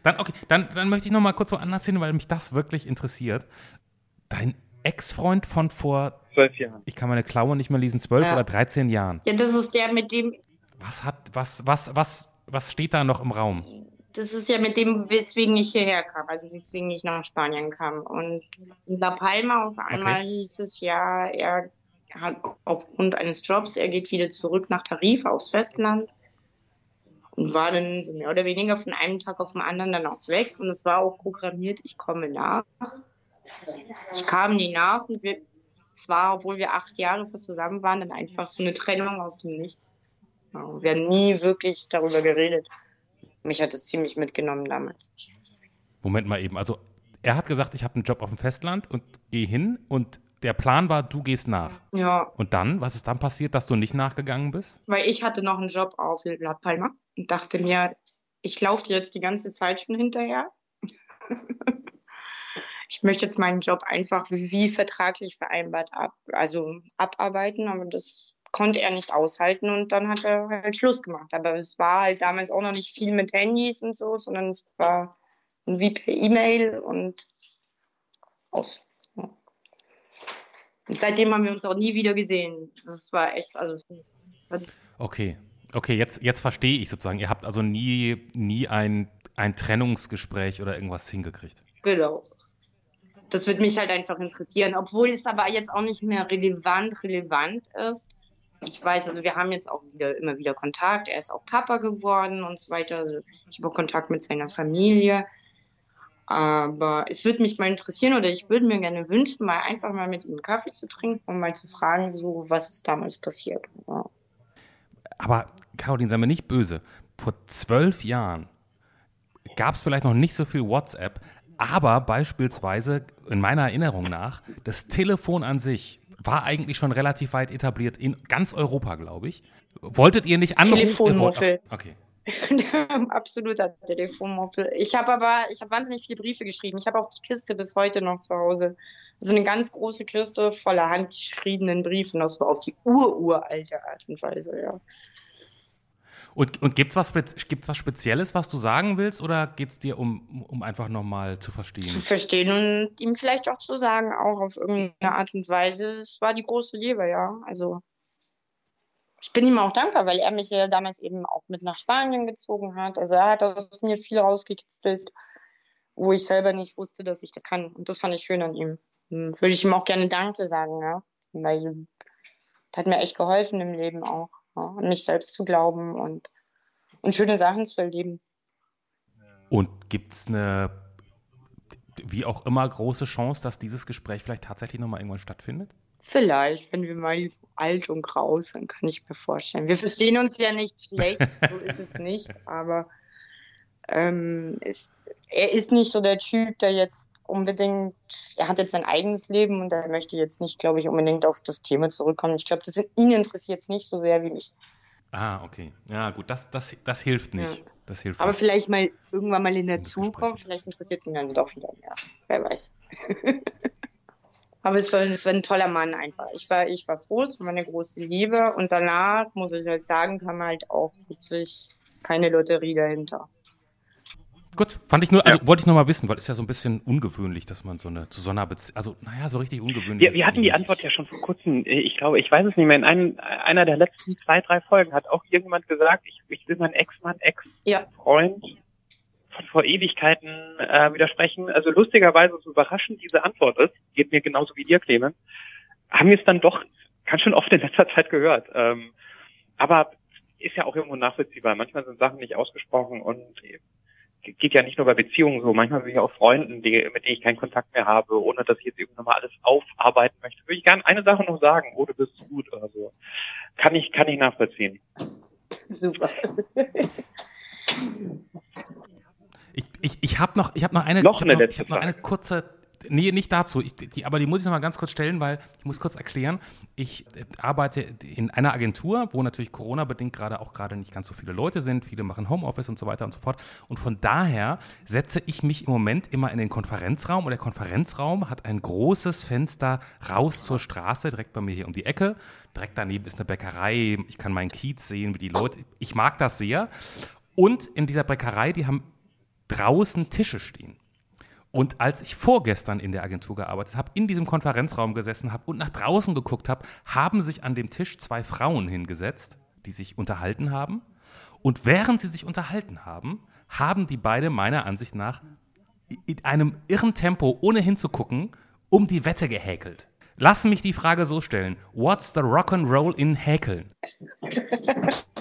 Dann, okay, dann, dann möchte ich noch mal kurz woanders hin, weil mich das wirklich interessiert. Dein Ex-Freund von vor zwölf Jahren. Ich kann meine Klaue nicht mehr lesen, zwölf ja. oder 13 Jahren. Ja, das ist der mit dem. Was hat, was, was, was, was steht da noch im Raum? Das ist ja mit dem, weswegen ich hierher kam, also weswegen ich nach Spanien kam. Und in La Palma auf einmal okay. hieß es ja, er hat aufgrund eines Jobs, er geht wieder zurück nach Tarifa aufs Festland und war dann so mehr oder weniger von einem Tag auf den anderen dann auch weg und es war auch programmiert, ich komme nach. Ich kam nie nach und wir, zwar, obwohl wir acht Jahre fast zusammen waren, dann einfach so eine Trennung aus dem Nichts. wir haben nie wirklich darüber geredet. Mich hat das ziemlich mitgenommen damals. Moment mal eben, also er hat gesagt, ich habe einen Job auf dem Festland und gehe hin und der Plan war, du gehst nach. Ja. Und dann, was ist dann passiert, dass du nicht nachgegangen bist? Weil ich hatte noch einen Job auf La Palma und dachte mir, ich laufe dir jetzt die ganze Zeit schon hinterher. ich möchte jetzt meinen Job einfach wie vertraglich vereinbart ab, also abarbeiten, aber das konnte er nicht aushalten und dann hat er halt Schluss gemacht. Aber es war halt damals auch noch nicht viel mit Handys und so, sondern es war wie per E-Mail und aus. Ja. Und seitdem haben wir uns auch nie wieder gesehen. Das war echt, also. Okay, Okay, jetzt, jetzt verstehe ich sozusagen. Ihr habt also nie, nie ein, ein Trennungsgespräch oder irgendwas hingekriegt. Genau. Das würde mich halt einfach interessieren, obwohl es aber jetzt auch nicht mehr relevant, relevant ist. Ich weiß, also wir haben jetzt auch wieder immer wieder Kontakt. Er ist auch Papa geworden und so weiter. Also ich habe auch Kontakt mit seiner Familie. Aber es würde mich mal interessieren oder ich würde mir gerne wünschen, mal einfach mal mit ihm Kaffee zu trinken und mal zu fragen, so was ist damals passiert. Ja. Aber Caroline, sei mir nicht böse. Vor zwölf Jahren gab es vielleicht noch nicht so viel WhatsApp, aber beispielsweise in meiner Erinnerung nach, das Telefon an sich war eigentlich schon relativ weit etabliert in ganz Europa, glaube ich. Wolltet ihr nicht anrufen? Telefonmuffel. Okay. Absoluter Telefonmuffel. Ich habe aber, ich habe wahnsinnig viele Briefe geschrieben. Ich habe auch die Kiste bis heute noch zu Hause. So eine ganz große Kiste voller handgeschriebenen Briefen, das war auf die ururalte Art und Weise, ja. Und, und gibt es was, gibt's was Spezielles, was du sagen willst, oder geht es dir um, um einfach nochmal zu verstehen? Zu verstehen und ihm vielleicht auch zu sagen, auch auf irgendeine Art und Weise. Es war die große Liebe, ja. Also ich bin ihm auch dankbar, weil er mich ja damals eben auch mit nach Spanien gezogen hat. Also er hat aus mir viel rausgekitzelt, wo ich selber nicht wusste, dass ich das kann. Und das fand ich schön an ihm. Hm, würde ich ihm auch gerne Danke sagen, ja. Weil das hat mir echt geholfen im Leben auch. Ja? An mich selbst zu glauben und, und schöne Sachen zu erleben. Und gibt es eine, wie auch immer, große Chance, dass dieses Gespräch vielleicht tatsächlich nochmal irgendwann stattfindet? Vielleicht, wenn wir mal so alt und grau sind, kann ich mir vorstellen. Wir verstehen uns ja nicht schlecht, so ist es nicht, aber ähm, ist, er ist nicht so der Typ, der jetzt unbedingt, er hat jetzt sein eigenes Leben und er möchte jetzt nicht, glaube ich, unbedingt auf das Thema zurückkommen. Ich glaube, das ihn interessiert es nicht so sehr wie mich. Ah, okay. Ja, gut, das, das, das hilft nicht. Ja. Das hilft Aber nicht. vielleicht mal irgendwann mal in der Zukunft, vielleicht interessiert es ihn dann doch wieder mehr. Wer weiß. Aber es war, war, ein toller Mann einfach. Ich war, ich war froh, es war meine große Liebe. Und danach, muss ich halt sagen, kam halt auch wirklich keine Lotterie dahinter. Gut, fand ich nur, also ja. wollte ich nur mal wissen, weil es ist ja so ein bisschen ungewöhnlich, dass man so eine zu so einer Beziehung, also naja, so richtig ungewöhnlich. Ja, wir hatten die Antwort ja schon vor kurzem, ich glaube, ich weiß es nicht mehr, in einem, einer der letzten zwei, drei Folgen hat auch irgendjemand gesagt, ich, ich will meinen Ex-Mann, Ex-Freund ja von vor Ewigkeiten äh, widersprechen. Also lustigerweise, so überraschend diese Antwort ist, geht mir genauso wie dir, Clemens, haben wir es dann doch ganz schön oft in letzter Zeit gehört. Ähm, aber ist ja auch irgendwo nachvollziehbar. Manchmal sind Sachen nicht ausgesprochen und geht ja nicht nur bei Beziehungen so. Manchmal bin ich auch Freunden, die, mit denen ich keinen Kontakt mehr habe, ohne dass ich jetzt irgendwie nochmal alles aufarbeiten möchte. Würde ich gerne eine Sache noch sagen. Oh, du bist gut oder so. Kann ich, kann ich nachvollziehen. Super. Ich, ich, ich habe noch, ich hab noch eine, noch eine, ich hab noch, ich hab noch eine kurze Nee, nicht dazu. Ich, die, aber die muss ich noch mal ganz kurz stellen, weil ich muss kurz erklären. Ich äh, arbeite in einer Agentur, wo natürlich Corona-bedingt gerade auch gerade nicht ganz so viele Leute sind. Viele machen Homeoffice und so weiter und so fort. Und von daher setze ich mich im Moment immer in den Konferenzraum. Und der Konferenzraum hat ein großes Fenster raus zur Straße, direkt bei mir hier um die Ecke. Direkt daneben ist eine Bäckerei. Ich kann meinen Kiez sehen, wie die Leute. Ich mag das sehr. Und in dieser Bäckerei, die haben draußen Tische stehen. Und als ich vorgestern in der Agentur gearbeitet habe, in diesem Konferenzraum gesessen habe und nach draußen geguckt habe, haben sich an dem Tisch zwei Frauen hingesetzt, die sich unterhalten haben. Und während sie sich unterhalten haben, haben die beide meiner Ansicht nach in einem irren Tempo, ohne hinzugucken, um die Wette gehäkelt. Lass mich die Frage so stellen: What's the Rock'n'Roll in Häkeln?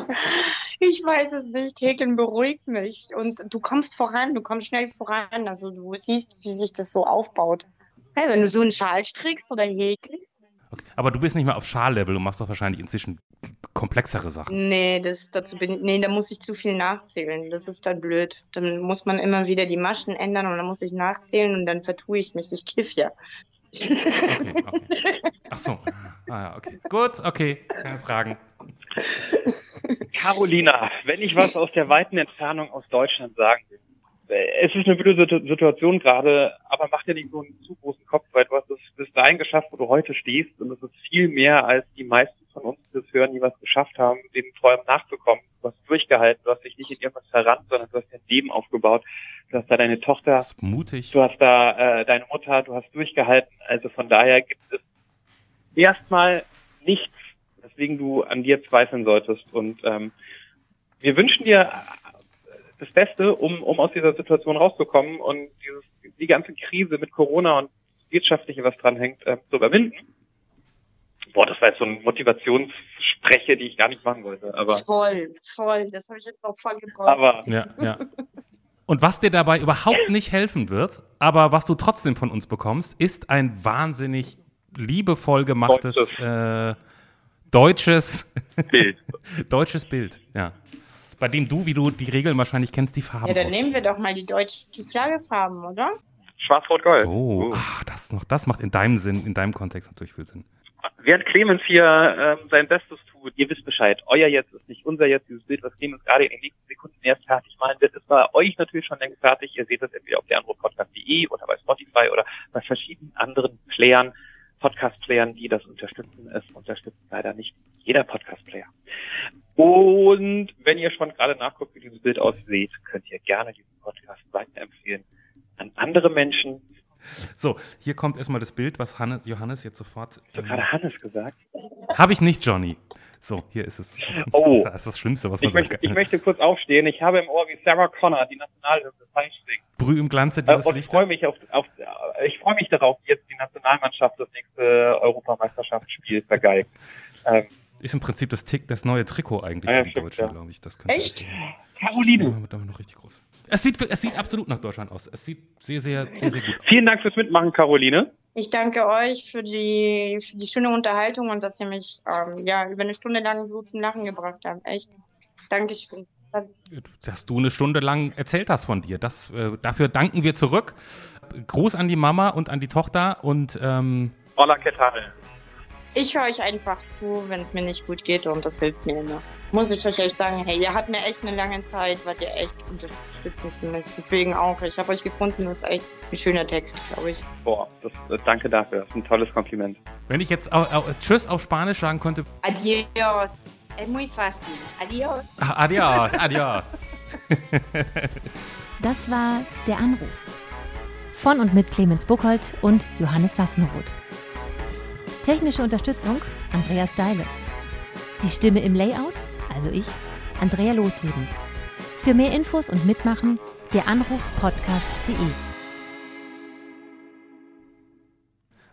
Ich weiß es nicht. Häkeln beruhigt mich. Und du kommst voran, du kommst schnell voran. Also du siehst, wie sich das so aufbaut. Hey, wenn du so einen Schal strickst oder häkelst. Okay. Aber du bist nicht mehr auf Schallevel, du machst doch wahrscheinlich inzwischen komplexere Sachen. Nee, das, dazu bin nee, da muss ich zu viel nachzählen. Das ist dann blöd. Dann muss man immer wieder die Maschen ändern und dann muss ich nachzählen und dann vertue ich mich. Ich kiff ja. Okay, okay. Ach so. Ah ja, okay. Gut, okay. Keine Fragen. Carolina, wenn ich was aus der weiten Entfernung aus Deutschland sagen will. Es ist eine blöde Situation gerade, aber mach dir nicht so einen zu großen Kopf, weil du hast es bis dahin geschafft, wo du heute stehst und es ist viel mehr, als die meisten von uns, die das hören, die was geschafft haben, den Träumen nachzukommen. Du hast durchgehalten, du hast dich nicht in irgendwas verrannt, sondern du hast dein Leben aufgebaut. Du hast da deine Tochter, das ist mutig. du hast da äh, deine Mutter, du hast durchgehalten. Also von daher gibt es erstmal nichts weswegen du an dir zweifeln solltest. Und ähm, wir wünschen dir das Beste, um, um aus dieser Situation rauszukommen und dieses, die ganze Krise mit Corona und wirtschaftliche, was dran hängt, äh, zu überwinden. Boah, das war jetzt so eine Motivationsspreche, die ich gar nicht machen wollte. Aber voll, voll. Das habe ich jetzt auch voll gebraucht. Aber ja, ja. Und was dir dabei überhaupt nicht helfen wird, aber was du trotzdem von uns bekommst, ist ein wahnsinnig liebevoll gemachtes äh, deutsches Bild. deutsches Bild, ja. Bei dem du, wie du die Regeln wahrscheinlich kennst, die Farben. Ja, dann aus. nehmen wir doch mal die deutschen Flaggefarben, oder? Schwarz-Rot-Gold. Oh, uh. ach, das, noch, das macht in deinem Sinn, in deinem Kontext natürlich viel Sinn. Während Clemens hier ähm, sein Bestes tut, ihr wisst Bescheid, euer Jetzt ist nicht unser Jetzt, dieses Bild, was Clemens gerade in den nächsten Sekunden erst fertig malen wird, ist bei euch natürlich schon längst fertig. Ihr seht das entweder auf der Anrufpodcast.de oder bei Spotify oder bei verschiedenen anderen Playern. Podcast-Playern, die das unterstützen. Es unterstützt leider nicht jeder Podcast-Player. Und wenn ihr schon gerade nachguckt, wie dieses Bild aussieht, könnt ihr gerne diesen Podcast weiterempfehlen an andere Menschen. So, hier kommt erstmal das Bild, was Hannes, Johannes jetzt sofort. Hast du ähm, gerade Hannes gesagt? Habe ich nicht, Johnny. So, hier ist es. Oh. Das ist das Schlimmste, was man Ich möchte, ich möchte kurz aufstehen. Ich habe im Ohr, wie Sarah Connor die Nationalhymne falsch singt. Brüh im Glanze Äh, dieses und ich Lichtes. freue mich auf, auf äh, ich freue mich darauf, wie jetzt die Nationalmannschaft das nächste Europameisterschaftsspiel vergeigt. Ähm, Ist im Prinzip das, Tick, das neue Trikot eigentlich Ja, für die stimmt, Deutschen, ja. glaube ich. Das Echt? Caroline, Ja, damit noch richtig groß. Es sieht, es sieht absolut nach Deutschland aus. Es sieht sehr, sehr, sehr, sehr gut aus. vielen Dank fürs Mitmachen, Caroline. Ich danke euch für die, für die schöne Unterhaltung und dass ihr mich ähm, ja, über eine Stunde lang so zum Lachen gebracht habt. Echt. Dankeschön. Dass du eine Stunde lang erzählt hast von dir. Das, äh, dafür danken wir zurück. Gruß an die Mama und an die Tochter und ähm, Hola, ¿qué tal? Ich höre euch einfach zu, wenn es mir nicht gut geht und das hilft mir immer. Muss ich euch echt sagen, hey, ihr habt mir echt eine lange Zeit, wart ihr echt unterstützend für mich. Deswegen auch, ich habe euch gefunden, das ist echt ein schöner Text, glaube ich. Boah, das, äh, danke dafür. Das ist ein tolles Kompliment. wenn ich jetzt au, au, Tschüss auf Spanisch sagen könnte, Adios. Es muy fácil. Adios. ah, adios, adios. Das war Der Anruf. Von und mit Clemens Buchholz und Johannes Sassenroth. Technische Unterstützung Andreas Deile. Die Stimme im Layout, also ich, Andrea Losleben. Für mehr Infos und Mitmachen der Anrufpodcast.de.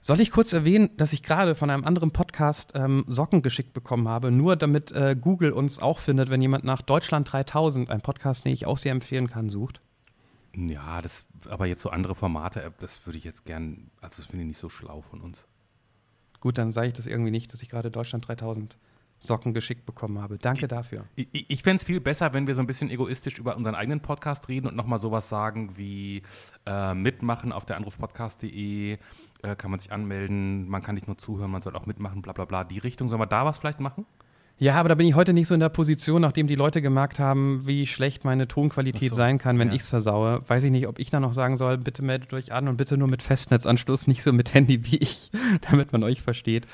Soll ich kurz erwähnen, dass ich gerade von einem anderen Podcast ähm, Socken geschickt bekommen habe, nur damit äh, Google uns auch findet, wenn jemand nach Deutschland 3000, ein Podcast, den ich auch sehr empfehlen kann, sucht? Ja, das, aber jetzt so andere Formate, äh, das würde ich jetzt gern, also das finde ich nicht so schlau von uns. Gut, dann sage ich das irgendwie nicht, dass ich gerade Deutschland 3000 Socken geschickt bekommen habe. Danke dafür. Ich, ich fände es viel besser, wenn wir so ein bisschen egoistisch über unseren eigenen Podcast reden und nochmal sowas sagen wie äh, mitmachen auf der anrufpodcast.de, äh, kann man sich anmelden, man kann nicht nur zuhören, man soll auch mitmachen, bla bla bla. Die Richtung, sollen wir da was vielleicht machen? Ja, aber da bin ich heute nicht so in der Position, nachdem die Leute gemerkt haben, wie schlecht meine Tonqualität so, sein kann, wenn ja. ich es versaue. Weiß ich nicht, ob ich dann noch sagen soll, bitte meldet euch an und bitte nur mit Festnetzanschluss, nicht so mit Handy wie ich, damit man euch versteht.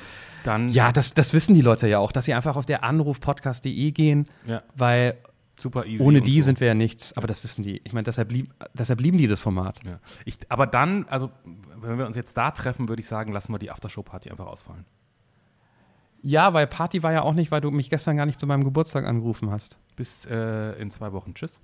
Dann Ja, das, das wissen die Leute ja auch, dass sie einfach auf der anrufpodcast.de gehen, Ja. weil super easy. ohne die so. sind wir ja nichts. Aber das wissen die. Ich meine, deshalb, lieb, deshalb lieben die das Format. Ja. Ich, aber dann, also wenn wir uns jetzt da treffen, würde ich sagen, lassen wir die Aftershow-Party einfach ausfallen. Ja, weil Party war ja auch nicht, weil du mich gestern gar nicht zu meinem Geburtstag angerufen hast. Bis äh, in zwei Wochen. Tschüss.